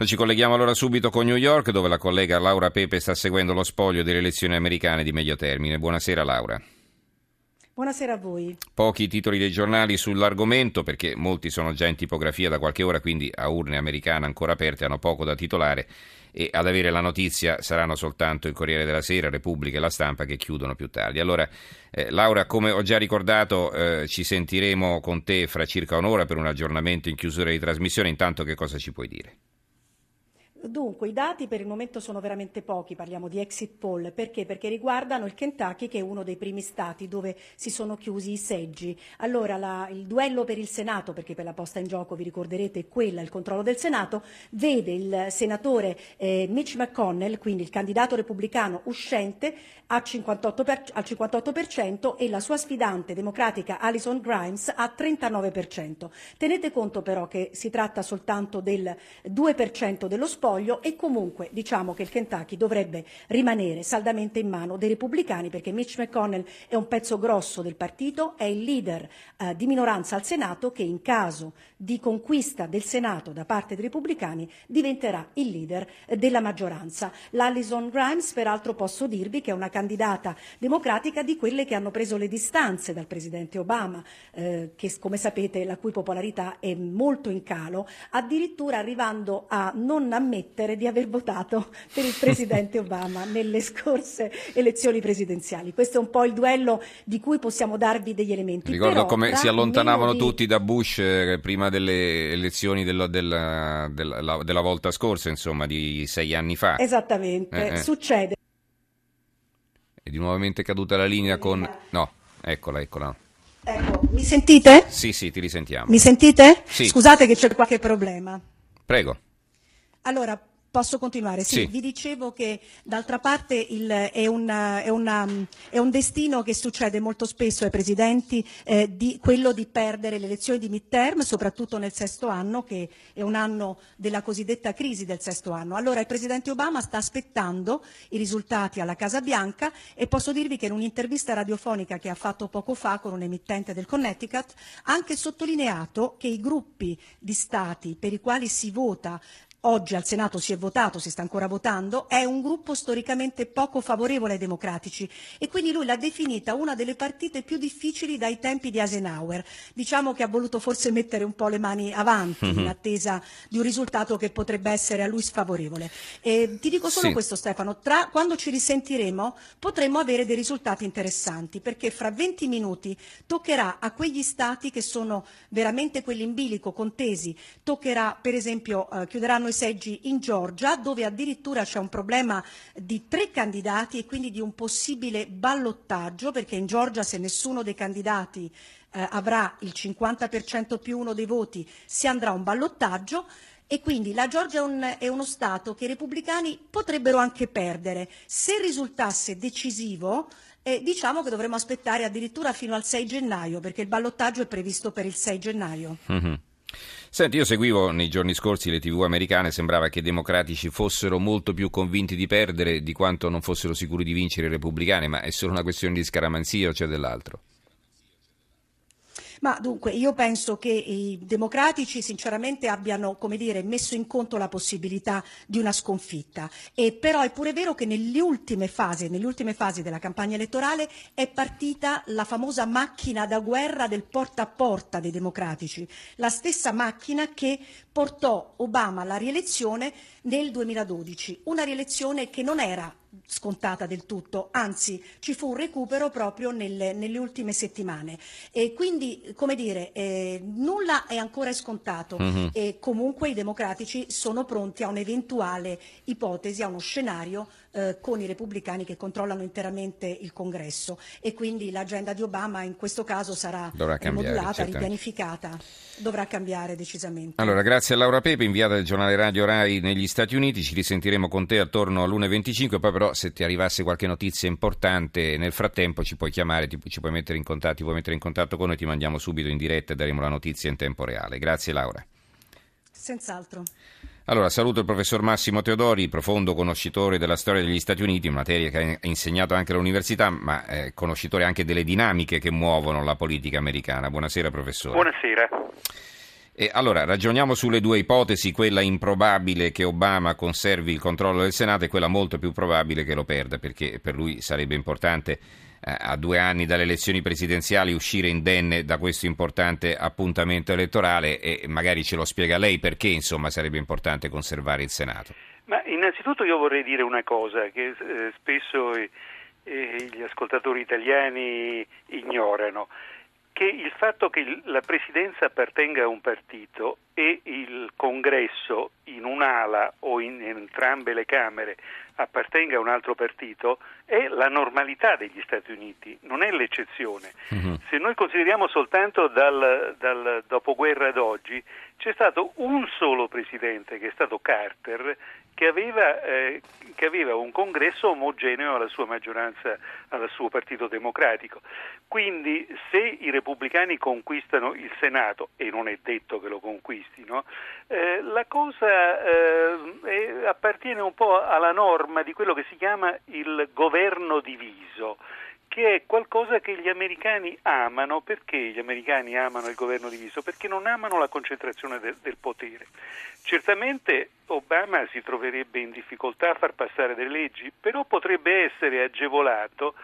Noi ci colleghiamo allora subito con New York, dove la collega Laura Pepe sta seguendo lo spoglio delle elezioni americane di medio termine. Buonasera Laura. Buonasera a voi. Pochi titoli dei giornali sull'argomento perché molti sono già in tipografia da qualche ora, quindi a urne americane ancora aperte hanno poco da titolare e ad avere la notizia saranno soltanto il Corriere della Sera, Repubblica e la Stampa che chiudono più tardi. Allora, eh, Laura, come ho già ricordato, eh, ci sentiremo con te fra circa un'ora per un aggiornamento in chiusura di trasmissione. Intanto che cosa ci puoi dire? Dunque, i dati per il momento sono veramente pochi, parliamo di exit poll, perché? Perché riguardano il Kentucky che è uno dei primi stati dove si sono chiusi i seggi. Allora, la, il duello per il Senato, perché per la posta in gioco vi ricorderete è quella, il controllo del Senato, vede il senatore eh, Mitch McConnell, quindi il candidato repubblicano uscente, a 58 per, al 58% e la sua sfidante democratica Alison Grimes a 39%. Tenete conto però che si tratta soltanto del 2% dello sport spoglio e comunque diciamo che il Kentucky dovrebbe rimanere saldamente in mano dei repubblicani perché Mitch McConnell è un pezzo grosso del partito, è il leader eh, di minoranza al Senato che in caso di conquista del Senato da parte dei repubblicani diventerà il leader eh, della maggioranza. L'Alison Grimes peraltro posso dirvi che è una candidata democratica di quelle che hanno preso le distanze dal presidente Obama, eh, che come sapete la cui popolarità è molto in calo, addirittura arrivando a non ammettere ammettere di aver votato per il presidente Obama nelle scorse elezioni presidenziali. Questo è un po' il duello di cui possiamo darvi degli elementi. Ricordo Però, come si allontanavano di... tutti da Bush eh, prima delle elezioni della, della, della, della, volta scorsa, insomma, di sei anni fa. Esattamente, eh, eh. succede. È di nuovamente caduta la linea con... No, eccola, eccola. Ecco, mi sentite? Sì, sì, ti risentiamo. Mi sentite? Sì. Scusate che c'è qualche problema. Prego. Allora, Posso continuare? Sì, sì, vi dicevo che d'altra parte il, è, una, è, una, è, un destino che succede molto spesso ai presidenti, eh, di, quello di perdere le elezioni di midterm, soprattutto nel sesto anno, che è un anno della cosiddetta crisi del sesto anno. Allora il presidente Obama sta aspettando i risultati alla Casa Bianca e posso dirvi che in un'intervista radiofonica che ha fatto poco fa con un emittente del Connecticut ha anche sottolineato che i gruppi di Stati per i quali si vota oggi al Senato si è votato, si sta ancora votando, è un gruppo storicamente poco favorevole ai democratici e quindi lui l'ha definita una delle partite più difficili dai tempi di Eisenhower. Diciamo che ha voluto forse mettere un po' le mani avanti mm-hmm. in attesa di un risultato che potrebbe essere a lui sfavorevole. E ti dico solo sì. questo Stefano, tra, quando ci risentiremo potremmo avere dei risultati interessanti perché fra 20 minuti toccherà a quegli stati che sono veramente quelli in bilico, contesi, toccherà per esempio, eh, chiuderanno i seggi in Georgia, dove addirittura c'è un problema di tre candidati e quindi di un possibile ballottaggio, perché in Georgia se nessuno dei candidati eh, avrà il 50% più uno dei voti si andrà a un ballottaggio. E quindi la Georgia è, un, è, uno Stato che i repubblicani potrebbero anche perdere. Se risultasse decisivo, eh, diciamo che dovremmo aspettare addirittura fino al 6 gennaio, perché il ballottaggio è previsto per il 6 gennaio. Mm-hmm. Senti, io seguivo nei giorni scorsi le tv americane, sembrava che i democratici fossero molto più convinti di perdere di quanto non fossero sicuri di vincere i repubblicani, ma è solo una questione di scaramanzia o c'è dell'altro? Ma dunque io penso che i democratici sinceramente abbiano come dire, messo in conto la possibilità di una sconfitta. E però è pure vero che nelle ultime fasi, nelle ultime fasi della campagna elettorale è partita la famosa macchina da guerra del porta a porta dei democratici, la stessa macchina che portò Obama alla rielezione nel 2012, una rielezione che non era scontata del tutto, anzi ci fu un recupero proprio nelle, nelle ultime settimane e quindi come dire eh, nulla è ancora scontato mm-hmm. e comunque i democratici sono pronti a un'eventuale ipotesi, a uno scenario eh, con i repubblicani che controllano interamente il congresso e quindi l'agenda di Obama in questo caso sarà cambiare, modulata, certamente. ripianificata, dovrà cambiare decisamente. Allora grazie a Laura Pepe, inviata del giornale Radio Rai negli Stati Uniti, ci risentiremo con te attorno all'1.25, poi però se ti arrivasse qualche notizia importante nel frattempo ci puoi chiamare, ti, ci puoi mettere in contatto, ti puoi mettere in contatto con noi, ti mandiamo subito in diretta e daremo la notizia in tempo reale. Grazie Laura. Senz'altro. Allora, saluto il professor Massimo Teodori, profondo conoscitore della storia degli Stati Uniti, materia che ha insegnato anche all'università, ma eh, conoscitore anche delle dinamiche che muovono la politica americana. Buonasera, professore. Buonasera. E allora ragioniamo sulle due ipotesi, quella improbabile che Obama conservi il controllo del Senato e quella molto più probabile che lo perda, perché per lui sarebbe importante a due anni dalle elezioni presidenziali uscire indenne da questo importante appuntamento elettorale e magari ce lo spiega lei perché insomma sarebbe importante conservare il Senato. Ma innanzitutto io vorrei dire una cosa che eh, spesso eh, gli ascoltatori italiani ignorano che il fatto che la presidenza appartenga a un partito e il congresso in un'ala o in entrambe le Camere appartenga a un altro partito è la normalità degli Stati Uniti, non è l'eccezione. Uh-huh. Se noi consideriamo soltanto dal, dal dopoguerra ad oggi, c'è stato un solo presidente, che è stato Carter, che aveva, eh, che aveva, un congresso omogeneo alla sua maggioranza, al suo partito democratico. Quindi se i repubblicani conquistano il Senato, e non è detto che lo conquistino, eh, la cosa eh, appartiene un po' alla norma di quello che si chiama il governo diviso che è qualcosa che gli americani amano. Perché gli americani amano il governo diviso? Perché non amano la concentrazione de- del potere. Certamente Obama si troverebbe in difficoltà a far passare delle leggi, però potrebbe essere agevolato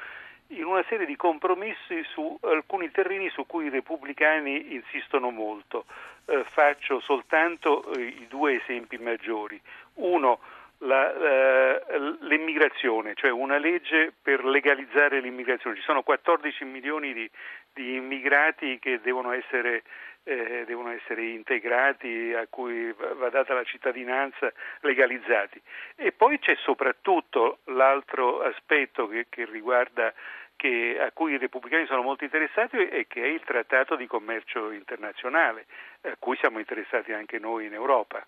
in una serie di compromessi su alcuni terreni su cui i repubblicani insistono molto. Eh, faccio soltanto eh, i due esempi maggiori. Uno, la, uh, l'immigrazione, cioè una legge per legalizzare l'immigrazione. Ci sono 14 milioni di, di immigrati che devono essere, eh, devono essere, integrati, a cui va data la cittadinanza, legalizzati. E poi c'è soprattutto l'altro aspetto che, che riguarda che, a cui i repubblicani sono molto interessati e che è il trattato di commercio internazionale, a cui siamo interessati anche noi in Europa.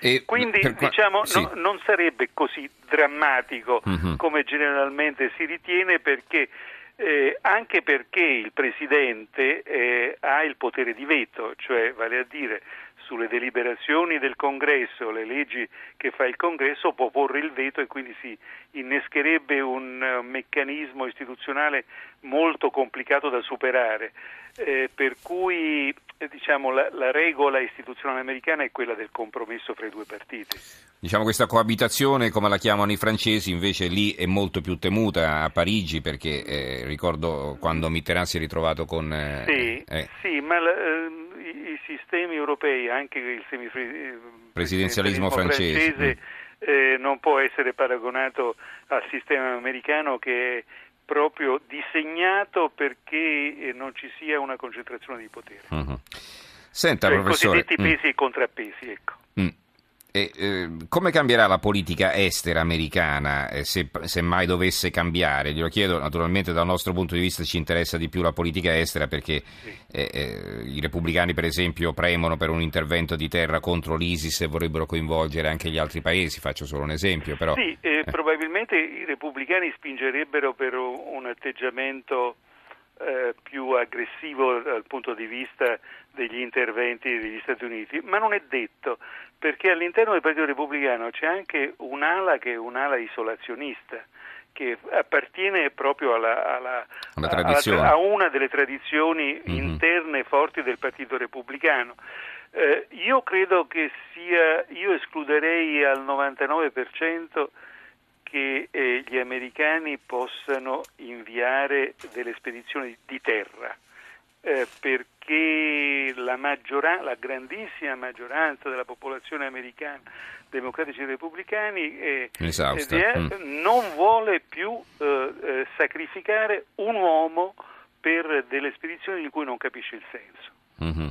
E Quindi per... diciamo sì. no, non sarebbe così drammatico uh-huh. come generalmente si ritiene perché eh, anche perché il Presidente eh, ha il potere di veto, cioè vale a dire sulle deliberazioni del Congresso, le leggi che fa il Congresso, può porre il veto e quindi si innescherebbe un uh, meccanismo istituzionale molto complicato da superare. Eh, per cui eh, diciamo, la, la, regola istituzionale americana è quella del compromesso fra i due partiti. Diciamo questa coabitazione, come la chiamano i francesi, invece lì è molto più temuta a Parigi perché eh, ricordo quando Mitterrand si è ritrovato con... Eh, sì, eh. sì, ma la, i, i, sistemi europei, anche il presidenzialismo francese, francese mm. non può essere paragonato al sistema americano che è proprio disegnato perché eh, non ci sia una concentrazione di potere. Uh-huh. Senta, cioè, professore, I cosiddetti pesi mm. e contrappesi, ecco. Mm. E, eh, come cambierà la politica estera americana eh, se, se, mai dovesse cambiare? Glielo chiedo, naturalmente dal nostro punto di vista ci interessa di più la politica estera perché eh, eh i repubblicani per esempio premono per un intervento di terra contro l'ISIS e vorrebbero coinvolgere anche gli altri paesi, faccio solo un esempio. Però, sì, eh, eh. probabilmente i repubblicani spingerebbero per un atteggiamento più aggressivo dal punto di vista degli interventi degli Stati Uniti, ma non è detto, perché all'interno del Partito Repubblicano c'è anche un'ala che è un'ala isolazionista che appartiene proprio alla, alla, alla, a una delle tradizioni mm-hmm. interne forti del Partito Repubblicano. Eh, io credo che sia, io escluderei al 99% che eh, gli americani possano inviare delle spedizioni di terra, eh, perché la, maggiora- la, grandissima maggioranza della popolazione americana, democratici e repubblicani, eh, mm. non vuole più eh, eh, sacrificare un uomo per delle spedizioni di cui non capisce il senso. Mm-hmm.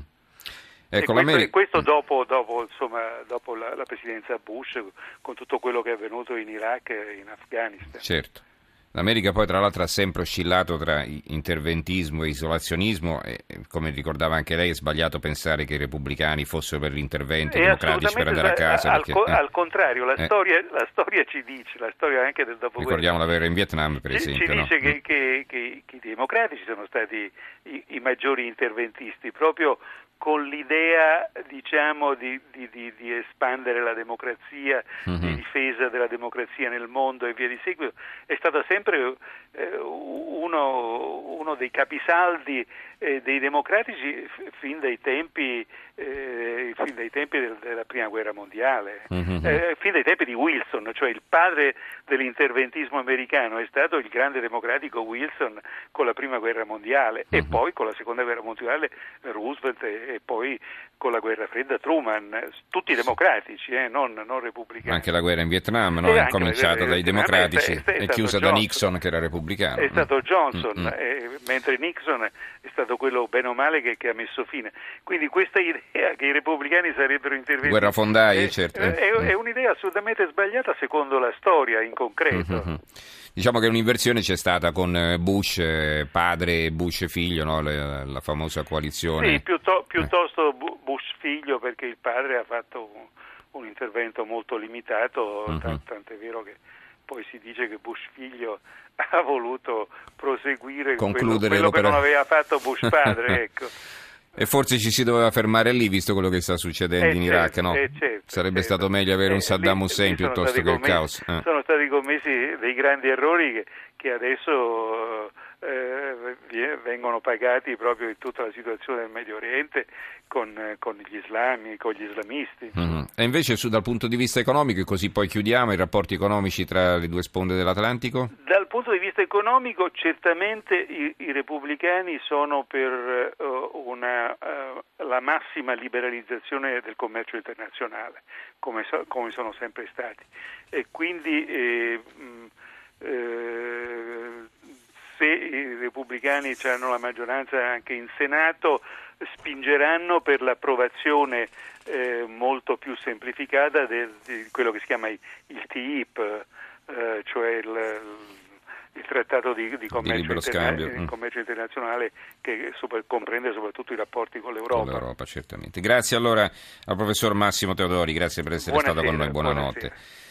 Ecco, questo, questo, dopo, dopo, insomma, dopo la, la, presidenza Bush, con tutto quello che è avvenuto in Iraq e in Afghanistan. Certo. L'America poi tra l'altro ha sempre oscillato tra interventismo e isolazionismo e come ricordava anche lei è sbagliato pensare che i repubblicani fossero per l'intervento, i democratici per andare a casa. Al, perché, co- eh. al contrario, la, eh. storia, la, storia, ci dice, la storia anche del dopoguerra. Ricordiamo la guerra in Vietnam per ci, esempio. Ci dice no? che, che, che, che, i democratici sono stati i, i maggiori interventisti proprio con l'idea diciamo, di, di, di, di, espandere la democrazia, mm-hmm. di difesa della democrazia nel mondo e via di seguito, è stata sempre eh, uno, uno, dei capisaldi eh, dei democratici fin dai tempi, eh, fin dai tempi del, della prima guerra mondiale, mm-hmm. fin dai tempi di Wilson, cioè il padre dell'interventismo americano è stato il grande democratico Wilson con la prima guerra mondiale mm-hmm. e poi con la seconda guerra mondiale Roosevelt e, e poi con la guerra fredda Truman, tutti democratici, eh, non, non, repubblicani. Anche la guerra in Vietnam no? è cominciata dai democratici e chiusa da Nixon che era repubblicano. È stato Johnson, mm-hmm. eh, mentre Nixon è stato quello bene o male che, che, ha messo fine. Quindi questa idea che i repubblicani sarebbero intervenuti... Guerrafondai, certo. È, è, è, un'idea assolutamente sbagliata secondo la storia in concreto. Mm-hmm. Diciamo che un'inversione c'è stata con Bush eh, padre e Bush figlio, no? la, la, famosa coalizione. Sì, piuttosto, piuttosto Bush figlio perché il padre ha fatto un, un intervento molto limitato, uh-huh. tant- tant'è vero che poi si dice che Bush figlio ha voluto proseguire Concludere quello, quello che non aveva fatto Bush padre. ecco. E forse ci si doveva fermare lì, visto quello che sta succedendo eh in certo, Iraq, no? Eh certo, Sarebbe certo. stato meglio avere un eh, Saddam Hussein piuttosto che il caos. Eh. Sono stati commessi dei grandi errori che, che adesso eh, vengono pagati proprio in tutta la situazione del Medio Oriente con, con gli islami, con gli islamisti. Mm-hmm. E invece su, dal punto di vista economico, e così poi chiudiamo, i rapporti economici tra le due sponde dell'Atlantico? Dal punto di vista economico certamente i, i repubblicani sono per uh, una, uh, la massima liberalizzazione del commercio internazionale, come, so, come sono sempre stati. E quindi eh, mh, eh, se i repubblicani hanno la maggioranza anche in Senato, spingeranno per l'approvazione eh, molto più semplificata di quello che si chiama il, il TIP, eh, cioè il, il trattato di, di, commercio, di interna- mm. commercio, internazionale che super, comprende soprattutto i rapporti con l'Europa. Con l'Europa, certamente. Grazie allora al professor Massimo Teodori, grazie per essere Buonasera, stato con noi, buonanotte. Buonasera.